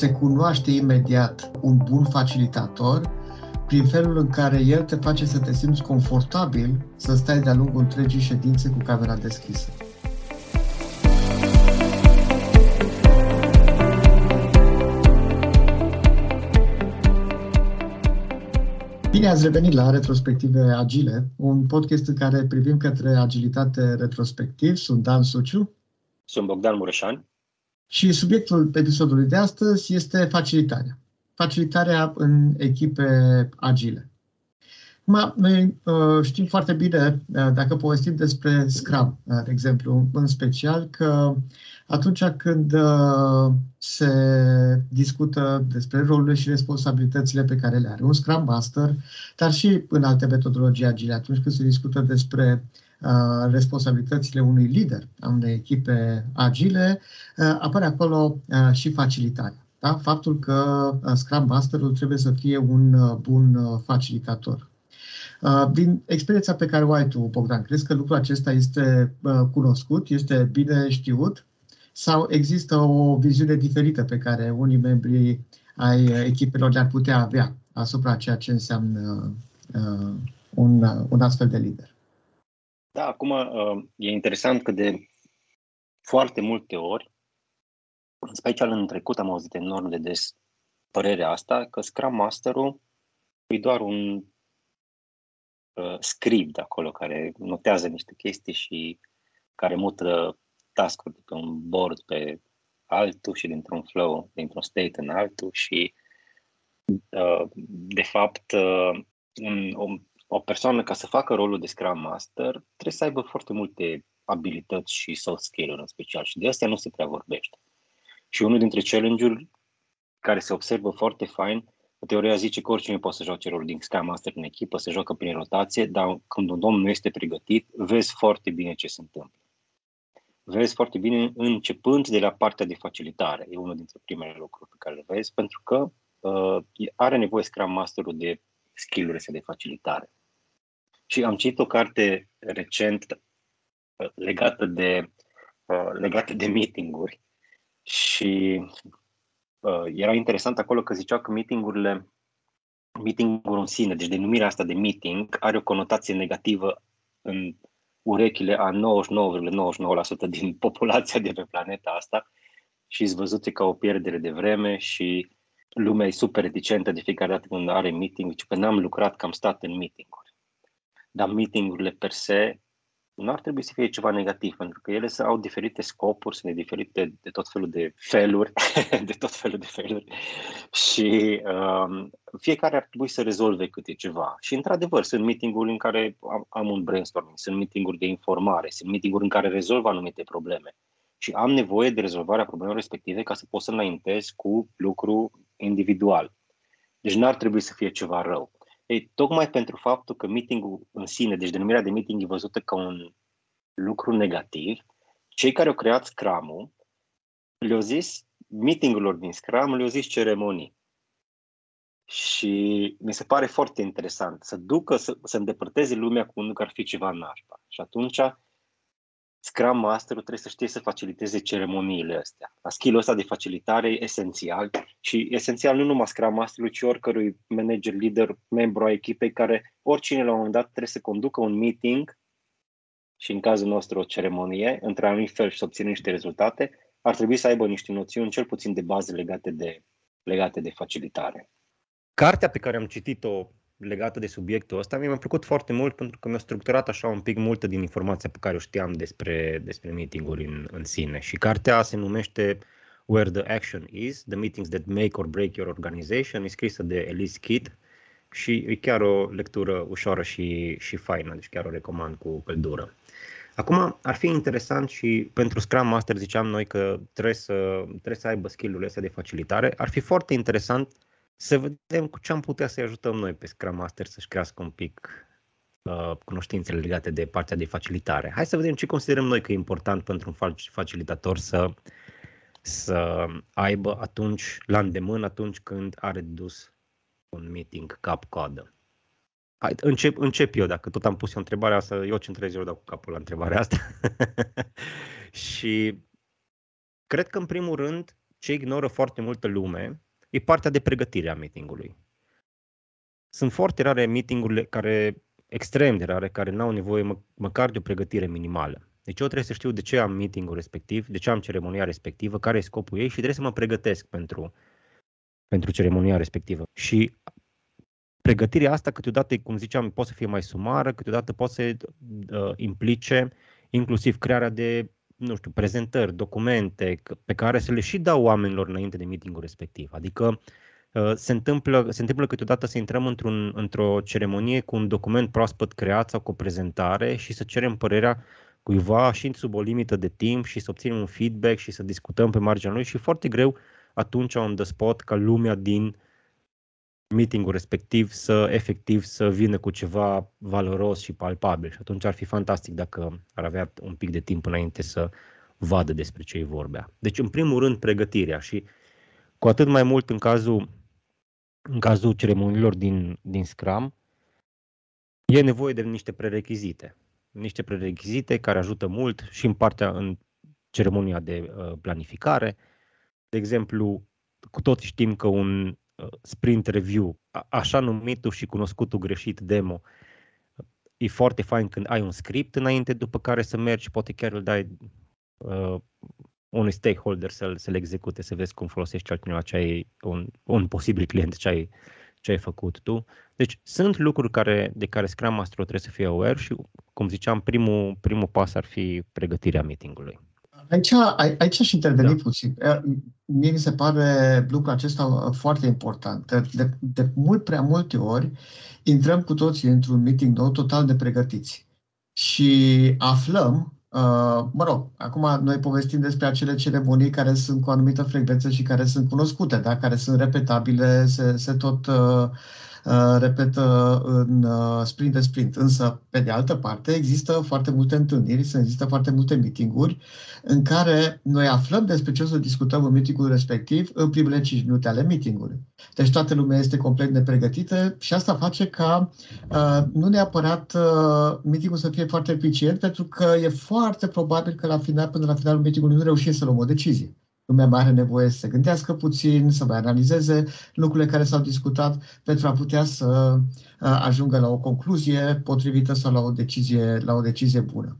se cunoaște imediat un bun facilitator prin felul în care el te face să te simți confortabil să stai de-a lungul întregii ședințe cu camera deschisă. Bine ați revenit la Retrospective Agile, un podcast în care privim către agilitate retrospectiv. Sunt Dan Suciu. Sunt Bogdan Mureșan. Și subiectul episodului de astăzi este facilitarea. Facilitarea în echipe agile. Ma, noi uh, știm foarte bine, uh, dacă povestim despre Scrum, uh, de exemplu, în special, că atunci când uh, se discută despre rolurile și responsabilitățile pe care le are un Scrum Master, dar și în alte metodologii agile, atunci când se discută despre uh, responsabilitățile unui lider a unei echipe agile, uh, apare acolo uh, și facilitarea. Da? Faptul că uh, Scrum Masterul trebuie să fie un uh, bun uh, facilitator. Uh, din experiența pe care o ai tu, Bogdan, crezi că lucrul acesta este uh, cunoscut, este bine știut sau există o viziune diferită pe care unii membri ai echipelor le-ar putea avea asupra ceea ce înseamnă uh, un, un astfel de lider? Da, acum e interesant că de foarte multe ori, în special în trecut am auzit enorm de des părerea asta, că Scrum Master-ul e doar un uh, script acolo care notează niște chestii și care mută task-uri de pe un board pe altul și dintr-un flow, dintr-un state în altul și uh, de fapt uh, un, o, o persoană ca să facă rolul de Scrum Master trebuie să aibă foarte multe abilități și soft skill-uri în special și de astea nu se prea vorbește. Și unul dintre challenge-uri care se observă foarte fain Teoria zice că oricine poate să joace rolul din Scrum Master în echipă, să joacă prin rotație, dar când un om nu este pregătit, vezi foarte bine ce se întâmplă. Vezi foarte bine începând de la partea de facilitare. E unul dintre primele lucruri pe care le vezi, pentru că uh, are nevoie Scrum Masterul de skill-uri de facilitare. Și am citit o carte recent uh, legată de, uh, legată de meeting-uri. Și uh, era interesant acolo că zicea că meetingurile, meetingul în sine, deci denumirea asta de meeting, are o conotație negativă în urechile a 99,99% din populația de pe planeta asta. Și îți văzute ca o pierdere de vreme și lumea e super reticentă de fiecare dată când are meeting, că n-am lucrat, că am stat în meeting-uri. Dar meeting-urile per se nu ar trebui să fie ceva negativ, pentru că ele au diferite scopuri, sunt de diferite, de tot felul de feluri, de tot felul de feluri și um, fiecare ar trebui să rezolve câte ceva. Și într-adevăr, sunt meeting-uri în care am, am un brainstorming, sunt meeting-uri de informare, sunt meeting-uri în care rezolv anumite probleme și am nevoie de rezolvarea problemelor respective ca să pot să înaintez cu lucru individual. Deci n-ar trebui să fie ceva rău. Ei, tocmai pentru faptul că meetingul în sine, deci denumirea de meeting e văzută ca un lucru negativ, cei care au creat Scrum-ul le-au zis meetingurilor din Scrum, le-au zis ceremonii. Și mi se pare foarte interesant să ducă, să, să îndepărteze lumea cu unul că ar fi ceva nașpa. Și atunci Scrum Masterul trebuie să știe să faciliteze ceremoniile astea. La skill ăsta de facilitare e esențial și esențial nu numai Scrum Masterului, ci oricărui manager, lider, membru a echipei care oricine la un moment dat trebuie să conducă un meeting și în cazul nostru o ceremonie, între anumit fel și să obțină niște rezultate, ar trebui să aibă niște noțiuni cel puțin de bază legate de, legate de facilitare. Cartea pe care am citit-o legată de subiectul ăsta mi-a plăcut foarte mult pentru că mi-a structurat așa un pic multă din informația pe care o știam despre, despre meeting-uri în, în sine. Și cartea se numește Where the Action Is, The Meetings That Make or Break Your Organization, e scrisă de Elise Kidd și e chiar o lectură ușoară și, și faină, deci chiar o recomand cu căldură. Acum, ar fi interesant și pentru Scrum Master ziceam noi că trebuie să, trebuie să aibă skill-urile astea de facilitare. Ar fi foarte interesant să vedem cu ce am putea să-i ajutăm noi pe Scrum Master să-și crească un pic uh, cunoștințele legate de partea de facilitare. Hai să vedem ce considerăm noi că e important pentru un facilitator să, să aibă atunci, la îndemână, atunci când are dus un meeting cap-coadă. Hai, încep, încep eu, dacă tot am pus eu întrebarea asta, eu centrez eu dau cu capul la întrebarea asta. și cred că, în primul rând, ce ignoră foarte multă lume e partea de pregătire a meetingului. Sunt foarte rare meetingurile care, extrem de rare, care n-au nevoie mă, măcar de o pregătire minimală. Deci eu trebuie să știu de ce am meetingul respectiv, de ce am ceremonia respectivă, care e scopul ei și trebuie să mă pregătesc pentru, pentru ceremonia respectivă. Și pregătirea asta câteodată, cum ziceam, poate să fie mai sumară, câteodată poate să uh, implice inclusiv crearea de nu știu, prezentări, documente pe care să le și dau oamenilor înainte de meetingul respectiv. Adică uh, se întâmplă, se întâmplă câteodată să intrăm într-un, într-o ceremonie cu un document proaspăt creat sau cu o prezentare și să cerem părerea cuiva și sub o limită de timp și să obținem un feedback și să discutăm pe marginea lui și foarte greu atunci on the spot ca lumea din meetingul respectiv să efectiv să vină cu ceva valoros și palpabil. Și atunci ar fi fantastic dacă ar avea un pic de timp înainte să vadă despre ce îi vorbea. Deci, în primul rând, pregătirea și cu atât mai mult în cazul, în cazul ceremoniilor din, din Scrum, e nevoie de niște prerechizite. Niște prerechizite care ajută mult și în partea, în ceremonia de uh, planificare. De exemplu, cu toți știm că un sprint review, așa numitul și cunoscutul greșit demo. E foarte fain când ai un script înainte, după care să mergi, poate chiar îl dai uh, unui stakeholder să-l, să-l execute, să vezi cum folosești altcineva ce ai, un, un posibil client ce ai, ce ai făcut tu. Deci sunt lucruri care, de care Scrum Master trebuie să fie aware și, cum ziceam, primul, primul pas ar fi pregătirea meetingului. Aici, aici aș interveni da. puțin. Mie mi se pare lucrul acesta foarte important. De, de mult prea multe ori intrăm cu toții într-un meeting nou total de pregătiți și aflăm Uh, mă rog, acum noi povestim despre acele ceremonii care sunt cu o anumită frecvență și care sunt cunoscute, da? care sunt repetabile, se, se tot uh, Uh, repetă în uh, sprint de sprint. Însă, pe de altă parte, există foarte multe întâlniri, există foarte multe meetinguri în care noi aflăm despre ce o să discutăm în meetingul respectiv în primele 5 minute ale meetingului. Deci toată lumea este complet nepregătită și asta face ca uh, nu neapărat uh, meetingul să fie foarte eficient, pentru că e foarte probabil că la final, până la finalul meetingului nu reușim să luăm o decizie. Lumea mai are nevoie să se gândească puțin, să mai analizeze lucrurile care s-au discutat pentru a putea să ajungă la o concluzie potrivită sau la o decizie, la o decizie bună.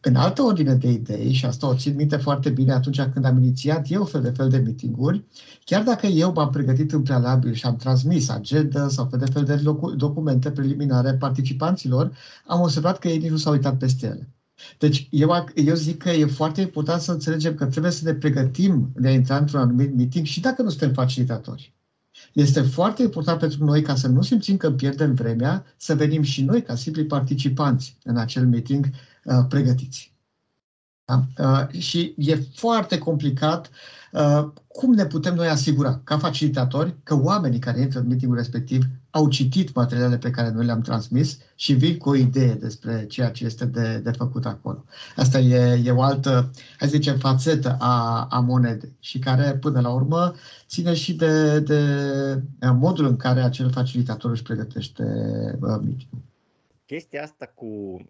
În altă ordine de idei, și asta o țin minte foarte bine atunci când am inițiat eu fel de fel de meetinguri, chiar dacă eu m-am pregătit în prealabil și am transmis agenda sau fel de fel de documente preliminare participanților, am observat că ei nici nu s-au uitat peste ele. Deci eu, eu zic că e foarte important să înțelegem că trebuie să ne pregătim de a intra într-un anumit meeting și dacă nu suntem facilitatori. Este foarte important pentru noi ca să nu simțim că pierdem vremea, să venim și noi ca simpli participanți în acel meeting uh, pregătiți. Da? Uh, și e foarte complicat uh, cum ne putem noi asigura, ca facilitatori, că oamenii care intră în meetingul respectiv au citit materialele pe care noi le-am transmis și vin cu o idee despre ceea ce este de, de făcut acolo. Asta e, e o altă, hai să zicem, fațetă a, a monedei și care, până la urmă, ține și de, de modul în care acel facilitator își pregătește uh, meetingul. Chestia asta cu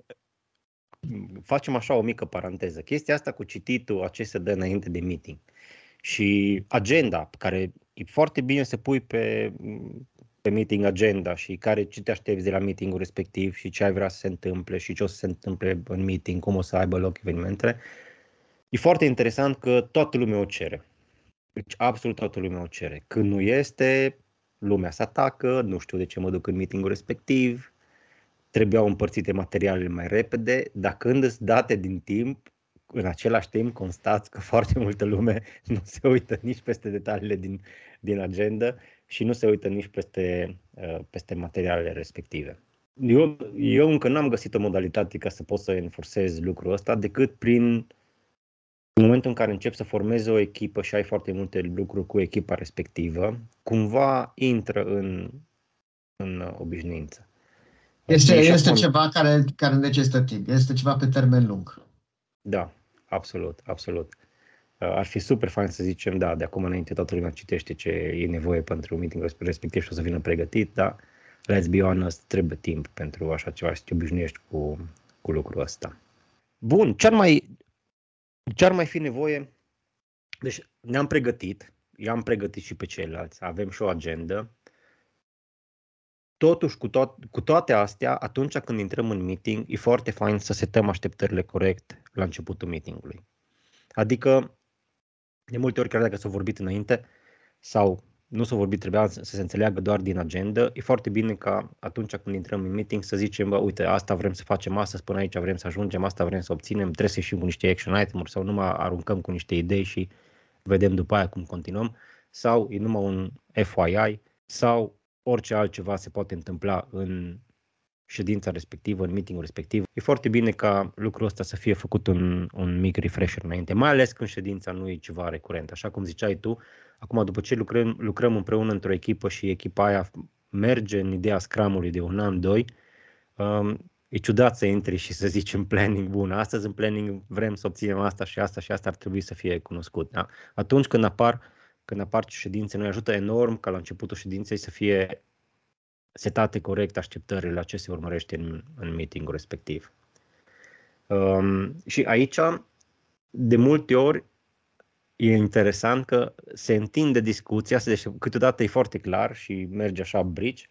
facem așa o mică paranteză. Chestia asta cu cititul, ce se dă înainte de meeting și agenda, care e foarte bine să pui pe, pe meeting agenda și care ce te aștepți de la meetingul respectiv și ce ai vrea să se întâmple și ce o să se întâmple în meeting, cum o să aibă loc evenimentele. E foarte interesant că toată lumea o cere. Deci absolut toată lumea o cere. Când nu este, lumea se atacă, nu știu de ce mă duc în meetingul respectiv, trebuiau împărțite materialele mai repede, dar când îți date din timp, în același timp constați că foarte multă lume nu se uită nici peste detaliile din, din agenda și nu se uită nici peste, uh, peste materialele respective. Eu, eu încă n-am găsit o modalitate ca să pot să enforcez lucrul ăsta decât prin în momentul în care încep să formezi o echipă și ai foarte multe lucruri cu echipa respectivă, cumva intră în, în obișnuință. Este, este ceva care, care necesită timp, este ceva pe termen lung. Da, absolut, absolut. Uh, ar fi super fain să zicem, da, de acum înainte toată lumea citește ce e nevoie pentru meeting respectiv și o să vină pregătit, dar let's be honest, trebuie timp pentru așa ceva să te obișnuiești cu, cu lucrul ăsta. Bun, ce ar mai, ce ar mai fi nevoie? Deci ne-am pregătit, i-am pregătit și pe ceilalți, avem și o agendă. Totuși, cu, to- cu toate astea, atunci când intrăm în meeting, e foarte fain să setăm așteptările corect la începutul meetingului. Adică, de multe ori, chiar dacă s-a vorbit înainte, sau nu s-a vorbit, trebuia să se înțeleagă doar din agenda. E foarte bine ca atunci când intrăm în meeting să zicem, bă, uite, asta vrem să facem astăzi, până aici vrem să ajungem, asta vrem să obținem, trebuie să ieșim cu niște action item-uri sau numai aruncăm cu niște idei și vedem după aia cum continuăm, sau e numai un FYI, sau orice altceva se poate întâmpla în ședința respectivă, în meetingul respectiv. E foarte bine ca lucrul ăsta să fie făcut un, un mic refresher înainte, mai ales când ședința nu e ceva recurent. Așa cum ziceai tu, acum după ce lucrăm, lucrăm împreună într-o echipă și echipa aia merge în ideea scrum de un an, doi, um, e ciudat să intri și să zici în planning, bun, astăzi în planning vrem să obținem asta și asta și asta ar trebui să fie cunoscut. Da? Atunci când apar, când apar ședințe, noi ajută enorm ca la începutul ședinței să fie setate corect așteptările la ce se urmărește în, în meetingul respectiv. Um, și aici, de multe ori, e interesant că se întinde discuția, deci câteodată e foarte clar și merge așa brici,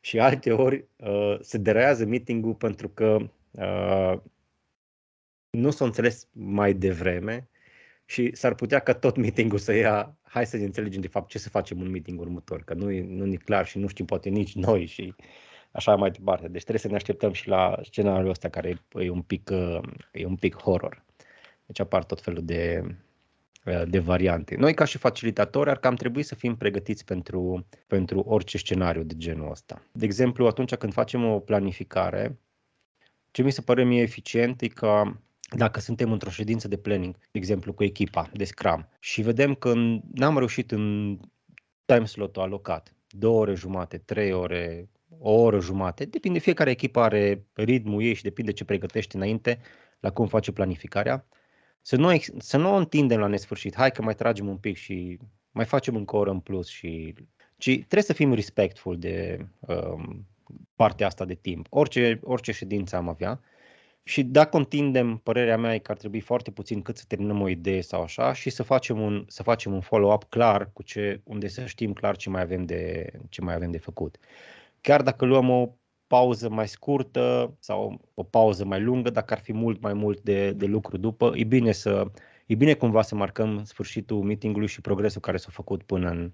și alte ori uh, se derează meetingul pentru că uh, nu s-a înțeles mai devreme și s-ar putea ca tot meetingul să ia, hai să ne înțelegem de fapt ce să facem în meeting următor, că nu e, nu e clar și nu știm poate nici noi și așa mai departe. Deci trebuie să ne așteptăm și la scenariul ăsta care e un pic, uh, e un pic horror. Deci apar tot felul de, uh, de variante. Noi ca și facilitatori ar cam trebui să fim pregătiți pentru, pentru orice scenariu de genul ăsta. De exemplu, atunci când facem o planificare, ce mi se pare mie eficient e ca dacă suntem într-o ședință de planning, de exemplu cu echipa de Scrum și vedem că n-am reușit în time slot-ul alocat, două ore jumate, trei ore, o oră jumate, depinde, fiecare echipă are ritmul ei și depinde ce pregătește înainte, la cum face planificarea, să nu, să nu o întindem la nesfârșit, hai că mai tragem un pic și mai facem încă o oră în plus și ci trebuie să fim respectful de um, partea asta de timp. Orice, orice ședință am avea, și dacă întindem, părerea mea e că ar trebui foarte puțin cât să terminăm o idee sau așa și să facem un, să facem un follow-up clar cu ce, unde să știm clar ce mai avem de, ce mai avem de făcut. Chiar dacă luăm o pauză mai scurtă sau o pauză mai lungă, dacă ar fi mult mai mult de, de lucru după, e bine, să, e bine cumva să marcăm sfârșitul meetingului și progresul care s-a făcut până în,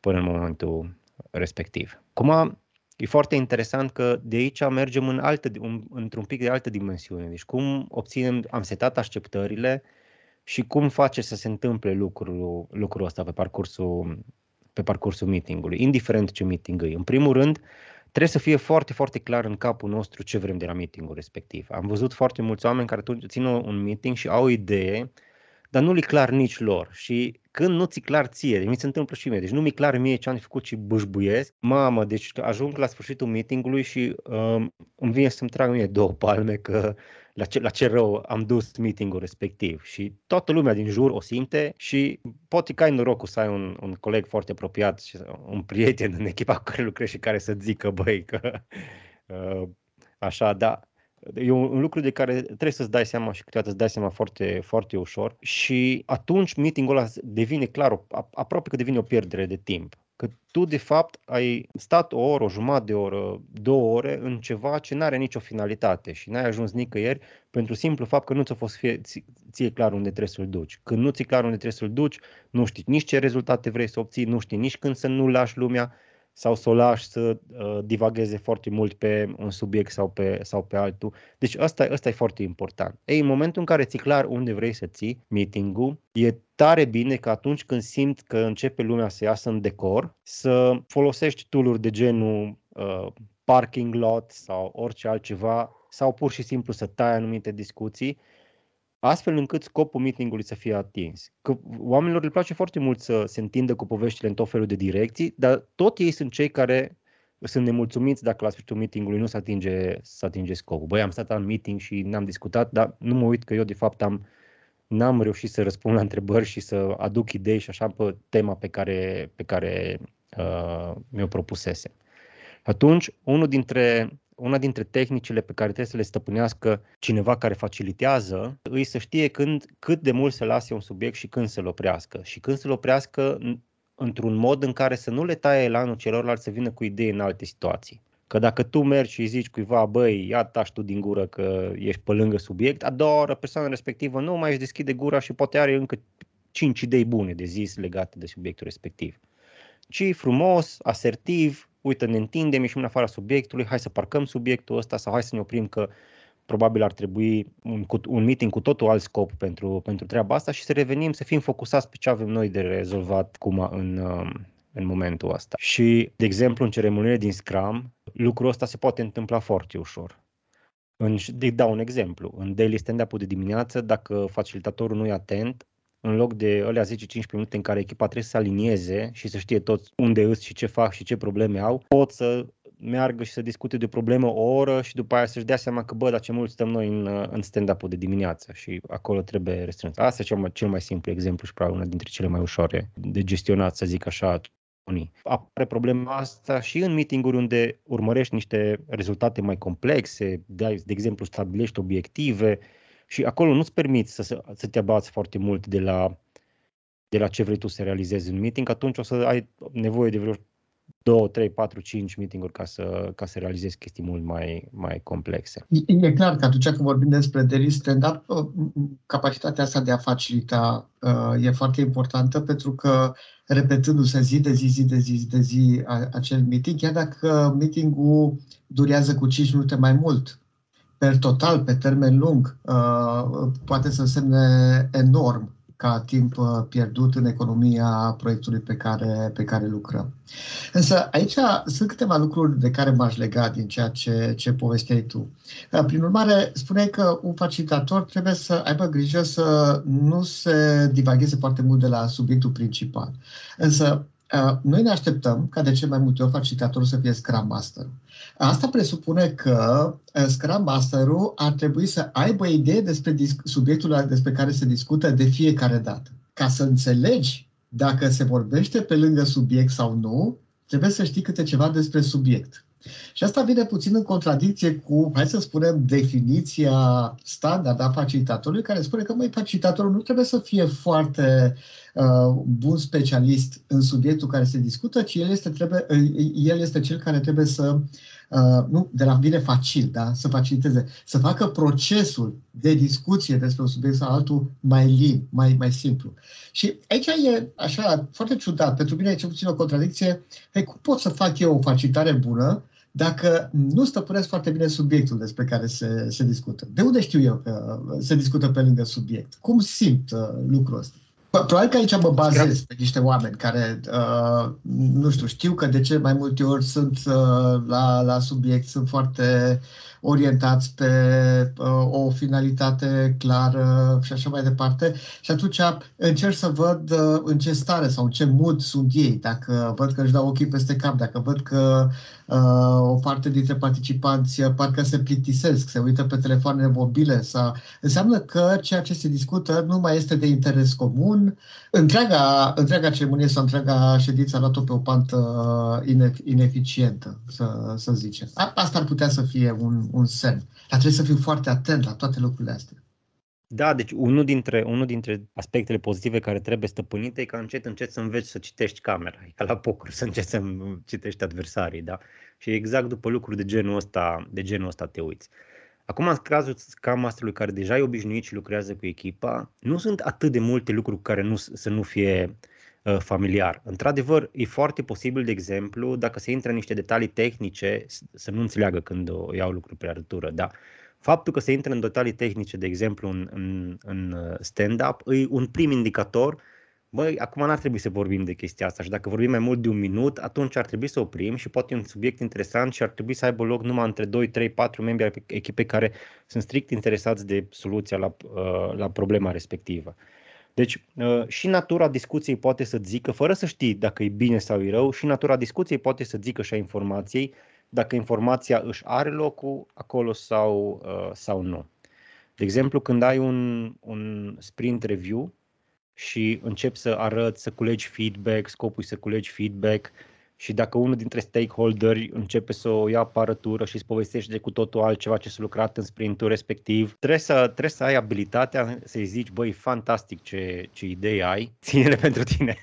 până în momentul respectiv. Cum E foarte interesant că de aici mergem în altă, într-un pic de altă dimensiune. Deci cum obținem, am setat așteptările și cum face să se întâmple lucrul, lucrul ăsta pe parcursul, pe parcursul meetingului, indiferent ce meeting e. În primul rând, trebuie să fie foarte, foarte clar în capul nostru ce vrem de la meetingul respectiv. Am văzut foarte mulți oameni care țin un meeting și au o idee dar nu li clar nici lor. Și când nu ți clar ție, deci mi se întâmplă și mie, deci nu mi clar mie ce am făcut și bâșbuiesc, mamă, deci ajung la sfârșitul meetingului și um, îmi vine să-mi trag mie două palme că la ce, la ce rău am dus meetingul respectiv. Și toată lumea din jur o simte și poate că ai norocul să ai un, un coleg foarte apropiat și un prieten în echipa cu care lucrezi și care să zică, băi, că uh, așa, da, E un, un lucru de care trebuie să-ți dai seama și câteodată îți dai seama foarte, foarte ușor și atunci meetingul ăla devine clar, aproape că devine o pierdere de timp. Că tu, de fapt, ai stat o oră, o jumătate de oră, două ore în ceva ce nu are nicio finalitate și n-ai ajuns nicăieri pentru simplu fapt că nu ți-a fost fie, ție clar unde trebuie să-l duci. Când nu ți-e clar unde trebuie să-l duci, nu știi nici ce rezultate vrei să obții, nu știi nici când să nu lași lumea sau să o lași să uh, divagheze foarte mult pe un subiect sau pe, sau pe altul. Deci asta, asta e foarte important. Ei, în momentul în care ți clar unde vrei să ții meeting-ul, e tare bine că atunci când simți că începe lumea să iasă în decor, să folosești tool de genul uh, parking lot sau orice altceva sau pur și simplu să tai anumite discuții astfel încât scopul meetingului să fie atins. Că oamenilor le place foarte mult să se întindă cu poveștile în tot felul de direcții, dar tot ei sunt cei care sunt nemulțumiți dacă la sfârșitul meetingului nu se atinge, se atinge scopul. Băi, am stat în meeting și n-am discutat, dar nu mă uit că eu de fapt am, n-am reușit să răspund la întrebări și să aduc idei și așa pe tema pe care, pe care uh, mi-o propusese. Atunci, unul dintre una dintre tehnicile pe care trebuie să le stăpânească cineva care facilitează, îi să știe când, cât de mult să lase un subiect și când să-l oprească. Și când să-l oprească într-un mod în care să nu le taie elanul celorlalți să vină cu idei în alte situații. Că dacă tu mergi și zici cuiva, băi, ia tași tu din gură că ești pe lângă subiect, a doua oră persoana respectivă nu mai își deschide gura și poate are încă cinci idei bune de zis legate de subiectul respectiv. Ci frumos, asertiv, uite, ne întindem, ieșim în afara subiectului, hai să parcăm subiectul ăsta sau hai să ne oprim că probabil ar trebui un, un meeting cu totul alt scop pentru, pentru treaba asta și să revenim, să fim focusați pe ce avem noi de rezolvat cum în, um, în momentul ăsta. Și, de exemplu, în ceremoniile din Scrum, lucrul ăsta se poate întâmpla foarte ușor. În, de dau un exemplu. În daily stand-up-ul de dimineață, dacă facilitatorul nu e atent, în loc de alea 10-15 minute în care echipa trebuie să se alinieze și să știe toți unde îs și ce fac și ce probleme au, pot să meargă și să discute de o problemă o oră și după aia să-și dea seama că, bă, dar ce mult stăm noi în, în stand-up-ul de dimineață și acolo trebuie restrâns. Asta e cel mai, cel mai simplu exemplu și probabil una dintre cele mai ușoare de gestionat, să zic așa, unii. Apare problema asta și în meeting-uri unde urmărești niște rezultate mai complexe, de, de exemplu stabilești obiective și acolo nu-ți permiți să, să te abați foarte mult de la, de la ce vrei tu să realizezi în meeting, atunci o să ai nevoie de vreo 2, 3, 4, 5 meeting-uri ca să, ca să realizezi chestii mult mai, mai complexe. E, e clar că atunci când vorbim despre daily stand-up, uh, capacitatea asta de a facilita uh, e foarte importantă pentru că repetându-se zi de zi, zi de zi, zi de zi acel meeting, chiar dacă meeting-ul durează cu 5 minute mai mult, per total, pe termen lung, uh, poate să însemne enorm ca timp uh, pierdut în economia proiectului pe care, pe care lucrăm. Însă aici sunt câteva lucruri de care m-aș lega din ceea ce, ce povesteai tu. Uh, prin urmare, spuneai că un facilitator trebuie să aibă grijă să nu se divagheze foarte mult de la subiectul principal. Însă Uh, noi ne așteptăm ca de ce mai multe ori facilitatorul să fie Scrum Master. Asta presupune că uh, Scrum Masterul ar trebui să aibă idee despre subiectul despre care se discută de fiecare dată. Ca să înțelegi dacă se vorbește pe lângă subiect sau nu, trebuie să știi câte ceva despre subiect. Și asta vine puțin în contradicție cu, hai să spunem, definiția standard a facilitatorului, care spune că, mai facilitatorul nu trebuie să fie foarte uh, bun specialist în subiectul care se discută, ci el este, trebuie, el este cel care trebuie să, uh, nu, de la vine facil, da, să faciliteze, să facă procesul de discuție despre un subiect sau altul mai lin, mai, mai simplu. Și aici e așa foarte ciudat, pentru mine e cel puțin o contradicție, hey, cum pot să fac eu o facilitare bună dacă nu stăpânesc foarte bine subiectul despre care se, se discută. De unde știu eu că se discută pe lângă subiect? Cum simt uh, lucrul ăsta? Probabil că aici mă bazez pe niște oameni care, uh, nu știu, știu că de ce mai multe ori sunt uh, la, la subiect, sunt foarte orientați pe uh, o finalitate clară și așa mai departe. Și atunci încerc să văd uh, în ce stare sau în ce mood sunt ei. Dacă văd că își dau ochii peste cap, dacă văd că uh, o parte dintre participanți parcă se plictisesc, se uită pe telefoanele mobile, sau... înseamnă că ceea ce se discută nu mai este de interes comun. Întreaga, întreaga ceremonie sau întreaga ședință a luat-o pe o pantă ineficientă, să, să zicem. Asta ar putea să fie un, un semn. Dar trebuie să fiu foarte atent la toate lucrurile astea. Da, deci unul dintre, unul dintre aspectele pozitive care trebuie stăpânite e ca încet, încet să înveți să citești camera, e ca la poker, să înceți să citești adversarii, da? Și exact după lucruri de genul ăsta, de genul ăsta te uiți. Acum, în cazul Scrum Masterului care deja e obișnuit și lucrează cu echipa, nu sunt atât de multe lucruri cu care nu, să nu fie uh, familiar. Într-adevăr, e foarte posibil, de exemplu, dacă se intră în niște detalii tehnice, să nu înțeleagă când o iau lucruri pe arătură, da? Faptul că se intră în detalii tehnice, de exemplu, în, în, în uh, stand-up, e un prim indicator Băi, acum n-ar trebui să vorbim de chestia asta și dacă vorbim mai mult de un minut, atunci ar trebui să oprim și poate e un subiect interesant și ar trebui să aibă loc numai între 2, 3, 4 membri ai echipei care sunt strict interesați de soluția la, uh, la problema respectivă. Deci uh, și natura discuției poate să zică, fără să știi dacă e bine sau e rău, și natura discuției poate să zică și a informației, dacă informația își are locul acolo sau, uh, sau nu. De exemplu, când ai un, un sprint review și începi să arăți, să culegi feedback, scopul să culegi feedback și dacă unul dintre stakeholderi începe să o ia apărătură și îți povestește cu totul altceva ce s-a lucrat în sprintul respectiv, trebuie să, trebuie să ai abilitatea să-i zici, băi, fantastic ce, ce idei ai, ține-le pentru tine.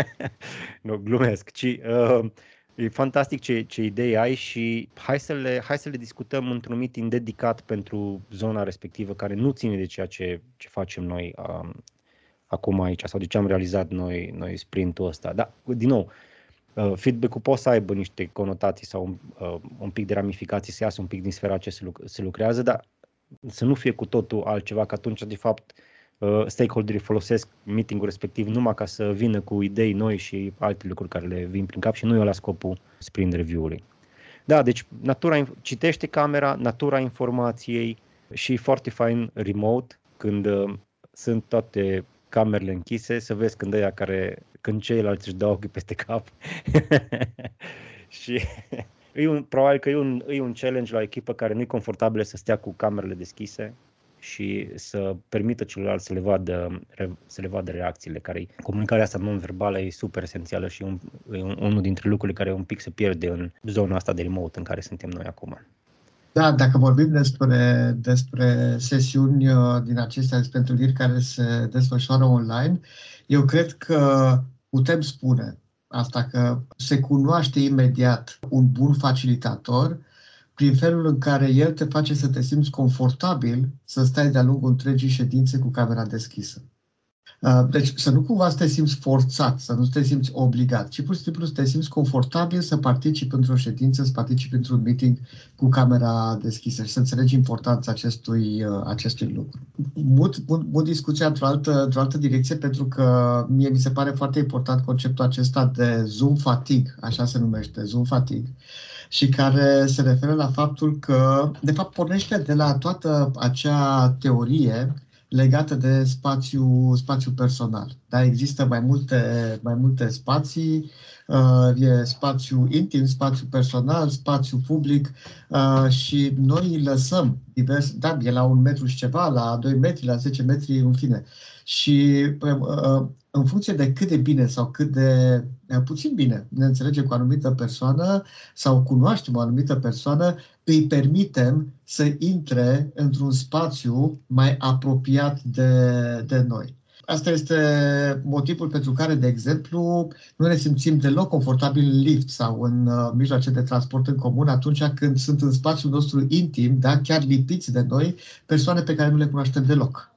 nu, glumesc, ci uh, E fantastic ce, ce idei ai și hai să, le, hai să le discutăm într-un meeting dedicat pentru zona respectivă care nu ține de ceea ce, ce facem noi um, acum aici sau de ce am realizat noi, noi sprintul ăsta. Dar, din nou, uh, feedback-ul poate să aibă niște conotații sau uh, un pic de ramificații, să iasă un pic din sfera ce se, luc- se lucrează, dar să nu fie cu totul altceva, că atunci, de fapt, uh, stakeholderii folosesc meetingul respectiv numai ca să vină cu idei noi și alte lucruri care le vin prin cap și nu e la scopul sprint review-ului. Da, deci natura, citește camera, natura informației și foarte fain remote, când uh, sunt toate camerele închise, să vezi când ăia care, când ceilalți își dau ochii peste cap. și e un, probabil că e un, e un challenge la o echipă care nu e confortabilă să stea cu camerele deschise și să permită celorlalți să le vadă, să le vadă reacțiile. Care comunicarea asta non-verbală e super esențială și un, e unul dintre lucrurile care un pic se pierde în zona asta de remote în care suntem noi acum. Da, dacă vorbim despre, despre sesiuni uh, din acestea, despre întâlniri care se desfășoară online, eu cred că putem spune asta, că se cunoaște imediat un bun facilitator prin felul în care el te face să te simți confortabil să stai de-a lungul întregii ședințe cu camera deschisă. Uh, deci să nu cumva să te simți forțat, să nu te simți obligat, ci pur și simplu să te simți confortabil să participi într-o ședință, să participi într-un meeting cu camera deschisă și să înțelegi importanța acestui, uh, acestui lucru. Mut, mut, mut discuția într-o altă, într-o altă direcție pentru că mie mi se pare foarte important conceptul acesta de Zoom fatigue, așa se numește, Zoom fatigue și care se referă la faptul că, de fapt, pornește de la toată acea teorie legată de spațiu, spațiu personal. Da, există mai multe, mai multe spații, uh, e spațiu intim, spațiu personal, spațiu public uh, și noi îi lăsăm divers, da, e la un metru și ceva, la 2 metri, la 10 metri, în fine. Și uh, în funcție de cât de bine sau cât de puțin bine ne înțelegem cu o anumită persoană sau cunoaștem o anumită persoană, îi permitem să intre într-un spațiu mai apropiat de, de noi. Asta este motivul pentru care, de exemplu, nu ne simțim deloc confortabil în lift sau în uh, mijloace de transport în comun atunci când sunt în spațiul nostru intim, da, chiar lipiți de noi, persoane pe care nu le cunoaștem deloc.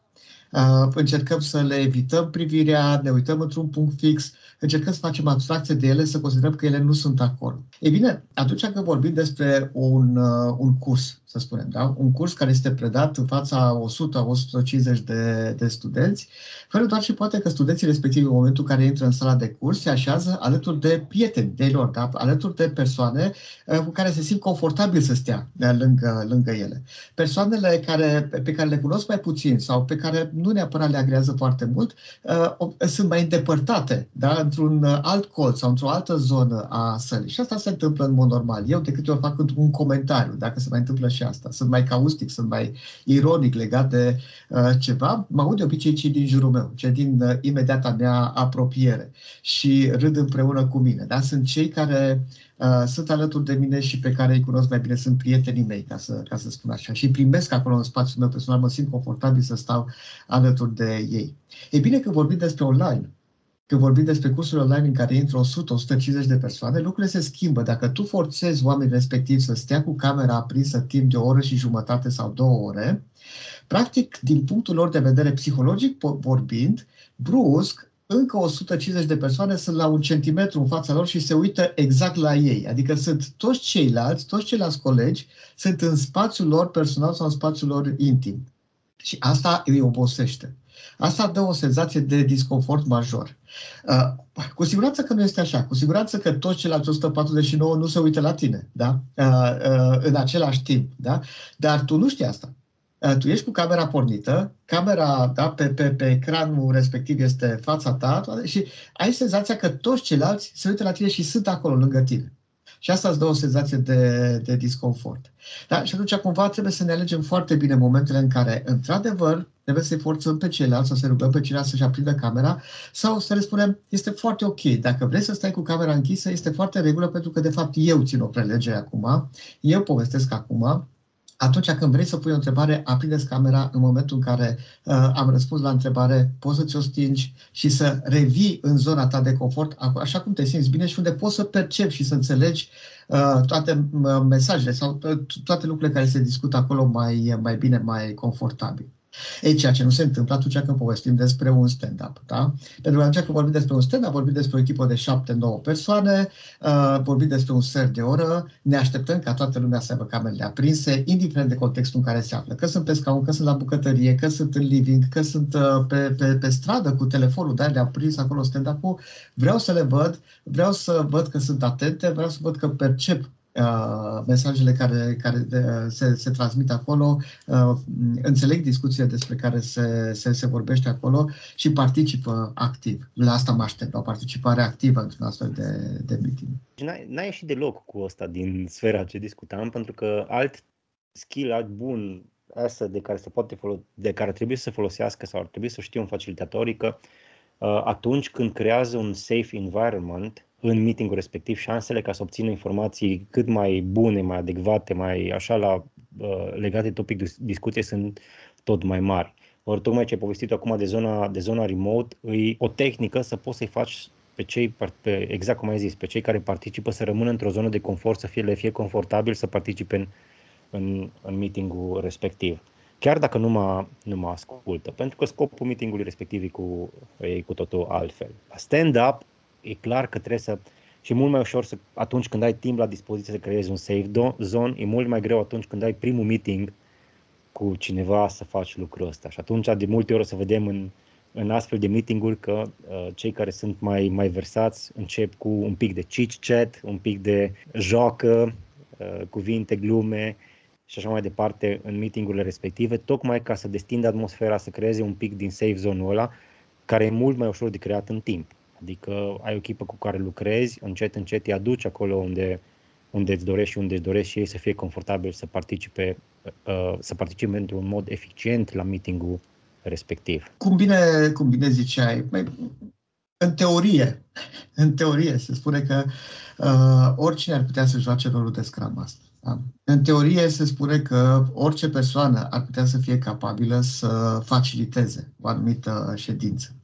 Uh, încercăm să le evităm privirea, ne uităm într-un punct fix, încercăm să facem abstracție de ele, să considerăm că ele nu sunt acolo. E bine, atunci când vorbim despre un, uh, un curs, să spunem, da? un curs care este predat în fața 100-150 de, de studenți, fără doar și poate că studenții respectivi, în momentul în care intră în sala de curs, se așează alături de prieteni de lor, da? alături de persoane uh, cu care se simt confortabil să stea da? lângă, lângă ele. Persoanele care, pe care le cunosc mai puțin sau pe care nu neapărat le agrează foarte mult, uh, sunt mai îndepărtate da? într-un alt colț sau într-o altă zonă a sălii. Și asta se întâmplă în mod normal. Eu de câte ori fac un comentariu, dacă se mai întâmplă și asta, sunt mai caustic, sunt mai ironic legat de uh, ceva, mă aud de obicei cei din jurul meu, cei din uh, imediata mea apropiere și râd împreună cu mine. Da? Sunt cei care uh, sunt alături de mine și pe care îi cunosc mai bine, sunt prietenii mei, ca să, ca să spun așa. Și primesc acolo în spațiul meu personal, mă simt confortabil să stau alături de ei. E bine că vorbim despre online, când vorbim despre cursuri online în care intră 100-150 de persoane, lucrurile se schimbă. Dacă tu forțezi oamenii respectivi să stea cu camera aprinsă timp de o oră și jumătate sau două ore, practic, din punctul lor de vedere psihologic vorbind, brusc, încă 150 de persoane sunt la un centimetru în fața lor și se uită exact la ei. Adică sunt toți ceilalți, toți ceilalți colegi, sunt în spațiul lor personal sau în spațiul lor intim. Și asta îi obosește. Asta dă o senzație de disconfort major. Uh, cu siguranță că nu este așa. Cu siguranță că toți ceilalți 149 nu se uită la tine, da? Uh, uh, în același timp, da? Dar tu nu știi asta. Tu ești cu camera pornită, camera da, pe, pe, pe ecranul respectiv este fața ta și ai senzația că toți ceilalți se uită la tine și sunt acolo lângă tine. Și asta îți dă o senzație de, de disconfort. Da? Și atunci cumva trebuie să ne alegem foarte bine momentele în care, într-adevăr, trebuie să-i forțăm pe ceilalți, să se rugăm pe ceilalți să-și aprindă camera sau să le spunem, este foarte ok, dacă vrei să stai cu camera închisă, este foarte regulă pentru că, de fapt, eu țin o prelegere acum, eu povestesc acum, atunci când vrei să pui o întrebare, aprindeți camera în momentul în care uh, am răspuns la întrebare, poți să ți-o stingi și să revii în zona ta de confort, așa cum te simți bine și unde poți să percepi și să înțelegi uh, toate uh, mesajele sau uh, toate lucrurile care se discută acolo mai, mai bine, mai confortabil. Ei, ceea ce nu se întâmplă atunci când povestim despre un stand-up. Da? Pentru că atunci când vorbim despre un stand-up, vorbim despre o echipă de 7-9 persoane, uh, vorbim despre un sfert de oră, ne așteptăm ca toată lumea să aibă camerele aprinse, indiferent de contextul în care se află. Că sunt pe scaun, că sunt la bucătărie, că sunt în living, că sunt uh, pe, pe, pe stradă cu telefonul, dar de prins acolo stand-up-ul, vreau să le văd, vreau să văd că sunt atente, vreau să văd că percep Uh, mesajele care, care de, se, se transmit acolo, uh, înțeleg discuțiile despre care se, se, se vorbește acolo și participă activ. La asta mă aștept, la o participare activă într-un astfel de, de meeting. N-ai, n-ai ieșit deloc cu asta din sfera ce discutam, pentru că alt skill, alt bun asta de care se poate folo- de care trebuie să folosească sau ar trebui să știe un facilitator, că uh, atunci când creează un safe environment, în meetingul respectiv șansele ca să obțină informații cât mai bune, mai adecvate, mai așa la uh, legate de topic de discuție sunt tot mai mari. Ori tocmai ce ai povestit acum de zona, de zona remote, e o tehnică să poți să-i faci pe cei, pe, exact cum ai zis, pe cei care participă să rămână într-o zonă de confort, să fie, le fie confortabil să participe în, în, în meetingul respectiv. Chiar dacă nu mă, nu mă ascultă, pentru că scopul meetingului respectiv e cu, e cu totul altfel. Stand-up e clar că trebuie să și mult mai ușor să, atunci când ai timp la dispoziție să creezi un safe zone, e mult mai greu atunci când ai primul meeting cu cineva să faci lucrul ăsta. Și atunci de multe ori o să vedem în, în astfel de meeting-uri că uh, cei care sunt mai, mai versați încep cu un pic de chit-chat, un pic de joacă, uh, cuvinte, glume și așa mai departe în meetingurile respective, tocmai ca să destindă atmosfera, să creeze un pic din safe zone-ul ăla, care e mult mai ușor de creat în timp. Adică ai o echipă cu care lucrezi, încet, încet îi aduci acolo unde, unde îți dorești și unde îți dorești și ei să fie confortabil să participe, uh, să participe într-un mod eficient la meetingul respectiv. Cum bine, cum bine ziceai, mai, în teorie, în teorie se spune că uh, oricine ar putea să joace rolul de Scrum Master. Da? În teorie se spune că orice persoană ar putea să fie capabilă să faciliteze o anumită ședință.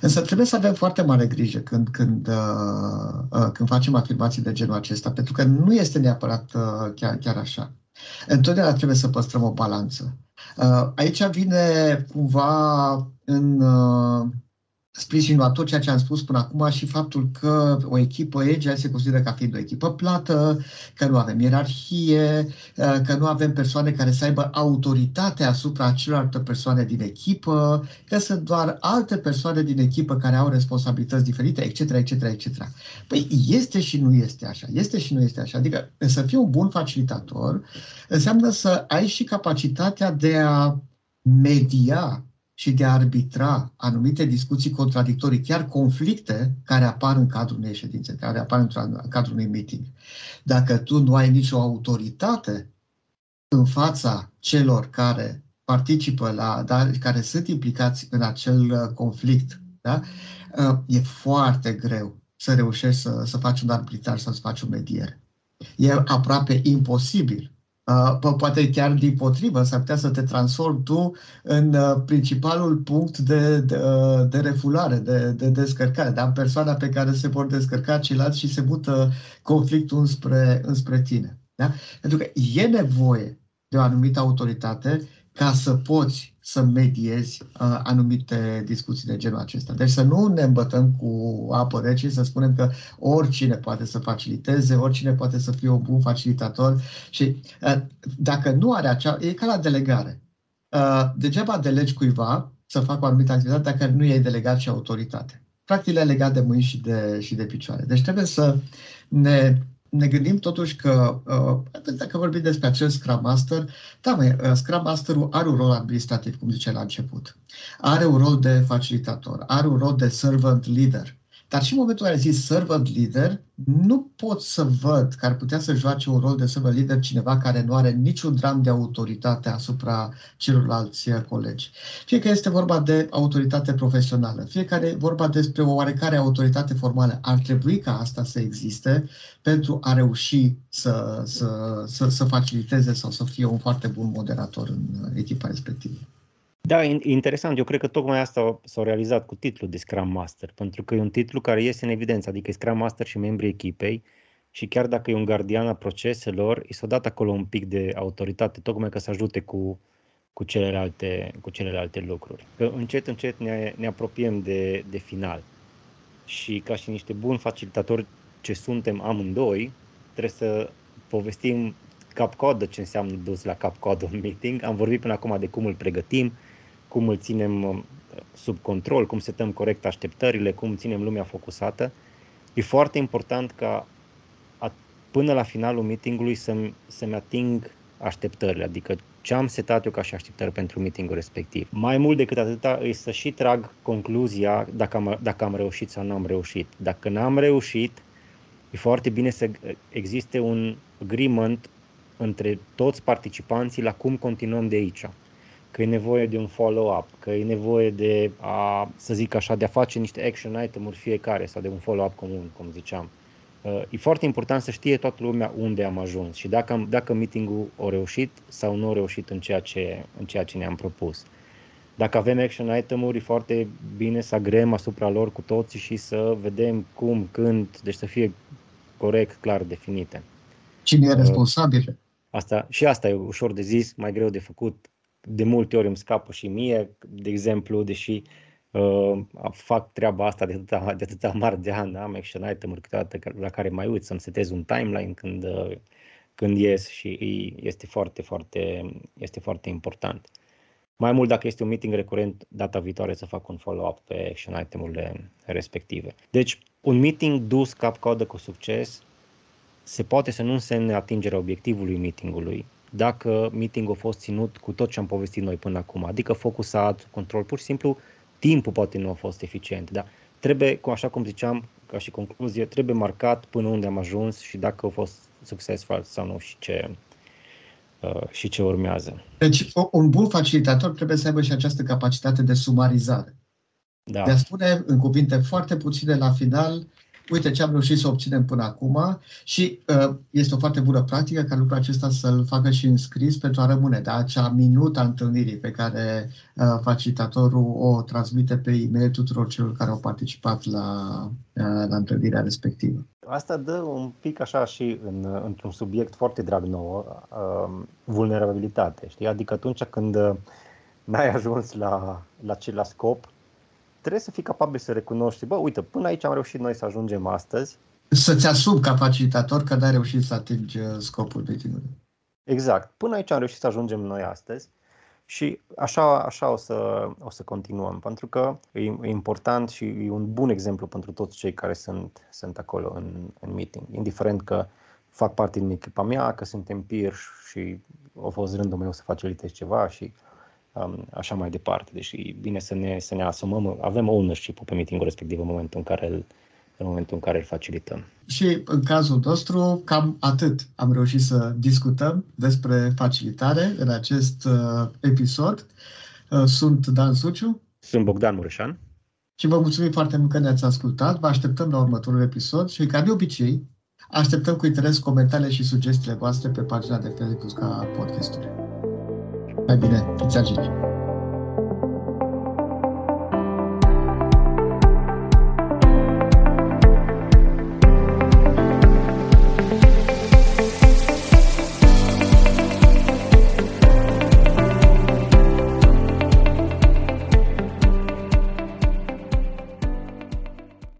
Însă trebuie să avem foarte mare grijă când, când, uh, uh, când facem afirmații de genul acesta, pentru că nu este neapărat uh, chiar, chiar așa. Întotdeauna trebuie să păstrăm o balanță. Uh, aici vine cumva în, uh, sprijinul a tot ceea ce am spus până acum și faptul că o echipă Agile se consideră ca fiind o echipă plată, că nu avem ierarhie, uh, că nu avem persoane care să aibă autoritate asupra celorlalte persoane din echipă, că sunt doar alte persoane din echipă care au responsabilități diferite, etc., etc., etc. Păi este și nu este așa. Este și nu este așa. Adică să fii un bun facilitator înseamnă să ai și capacitatea de a media și de a arbitra anumite discuții contradictorii, chiar conflicte care apar în cadrul unei ședințe, care apar în cadrul unui meeting. Dacă tu nu ai nicio autoritate în fața celor care participă la, da, care sunt implicați în acel uh, conflict, da, uh, e foarte greu să reușești să, să faci un arbitrar sau să faci o mediere. E aproape imposibil Uh, poate chiar din potrivă, s-ar putea să te transformi tu în uh, principalul punct de, de, uh, de refulare, de, de descărcare, dar persoana pe care se vor descărca ceilalți și se mută conflictul înspre, înspre tine. Da? Pentru că e nevoie de o anumită autoritate ca să poți să mediezi uh, anumite discuții de genul acesta. Deci să nu ne îmbătăm cu apă rece, să spunem că oricine poate să faciliteze, oricine poate să fie un bun facilitator și uh, dacă nu are acea... e ca la delegare. Uh, degeaba delegi cuiva să facă o anumită activitate dacă nu e delegat și autoritate. Practic le legat de mâini și de, și de picioare. Deci trebuie să ne ne gândim totuși că, uh, dacă vorbim despre acel Scrum Master, da, mă, uh, Scrum Masterul are un rol administrativ, cum zice la început. Are un rol de facilitator, are un rol de servant leader. Dar și în momentul în care zis servant leader, nu pot să văd că ar putea să joace un rol de servant leader cineva care nu are niciun dram de autoritate asupra celorlalți colegi. Fie că este vorba de autoritate profesională, fie că e vorba despre o oarecare autoritate formală, ar trebui ca asta să existe pentru a reuși să, să, să, să faciliteze sau să fie un foarte bun moderator în echipa respectivă. Da, interesant. Eu cred că tocmai asta s-a realizat cu titlul de Scrum Master, pentru că e un titlu care iese în evidență, adică e Scrum Master și membrii echipei și chiar dacă e un gardian a proceselor, i s-a dat acolo un pic de autoritate, tocmai ca să ajute cu, cu, celelalte, cu celelalte lucruri. Că încet, încet ne, ne apropiem de, de final și ca și niște buni facilitatori ce suntem amândoi, trebuie să povestim cap-codă ce înseamnă dus la cap-codă un meeting. Am vorbit până acum de cum îl pregătim, cum îl ținem uh, sub control, cum setăm corect așteptările, cum ținem lumea focusată. E foarte important ca până la finalul meetingului să-mi, să-mi ating așteptările, adică ce am setat eu ca și așteptări pentru meetingul respectiv. Mai mult decât atâta, e să și trag concluzia dacă am, dacă am reușit sau nu am reușit. Dacă n-am reușit, e foarte bine să existe un agreement între toți participanții la cum continuăm de aici că e nevoie de un follow-up, că e nevoie de a, să zic așa, de a face niște action item-uri fiecare sau de un follow-up comun, cum ziceam. Uh, e foarte important să știe toată lumea unde am ajuns și dacă, dacă meeting-ul a reușit sau nu a reușit în ceea ce, în ceea ce ne-am propus. Dacă avem action item-uri, e foarte bine să agrem asupra lor cu toții și să vedem cum, când, deci să fie corect, clar definite. Cine e uh, responsabil? Asta, și asta e ușor de zis, mai greu de făcut de multe ori îmi scapă și mie, de exemplu, deși uh, fac treaba asta de atâta, de atâta mari de ani, am action item-uri câteodată la care mai uit să-mi setez un timeline când, uh, când ies și este foarte, foarte, este foarte important. Mai mult dacă este un meeting recurent, data viitoare să fac un follow-up pe action item-urile respective. Deci, un meeting dus cap-codă cu succes se poate să nu însemne atingerea obiectivului meetingului, dacă meeting a fost ținut cu tot ce am povestit noi până acum, adică focusat, control, pur și simplu timpul poate nu a fost eficient, dar trebuie, așa cum ziceam, ca și concluzie, trebuie marcat până unde am ajuns și dacă a fost succesful sau nu și ce, uh, și ce urmează. Deci un bun facilitator trebuie să aibă și această capacitate de sumarizare. Da. De a spune în cuvinte foarte puține la final uite ce am reușit să obținem până acum și uh, este o foarte bună practică ca lucrul acesta să-l facă și în scris pentru a rămâne, da, acea minută a întâlnirii pe care uh, facilitatorul o transmite pe e-mail tuturor celor care au participat la, uh, la întâlnirea respectivă. Asta dă un pic așa și în, într-un subiect foarte drag nou, uh, vulnerabilitate, știi? Adică atunci când uh, n-ai ajuns la, la ce la scop, trebuie să fii capabil să recunoști, bă, uite, până aici am reușit noi să ajungem astăzi. Să-ți asumi ca facilitator că n-ai reușit să atingi uh, scopul meeting-ului. Exact. Până aici am reușit să ajungem noi astăzi și așa, așa o, să, o să continuăm, pentru că e, e important și e un bun exemplu pentru toți cei care sunt, sunt acolo în, în meeting, indiferent că fac parte din echipa mea, că suntem peer și a fost rândul meu să facilitez ceva și um, așa mai departe. Deci e bine să ne, să ne asumăm, avem ownership pe meetingul respectiv în momentul în care îl, în momentul în care îl facilităm. Și în cazul nostru, cam atât am reușit să discutăm despre facilitare în acest uh, episod. Uh, sunt Dan Suciu. Sunt Bogdan Mureșan. Și vă mulțumim foarte mult că ne-ați ascultat. Vă așteptăm la următorul episod și, ca de obicei, așteptăm cu interes comentariile și sugestiile voastre pe pagina de Facebook a podcastului. Mai bine, fiți agiți!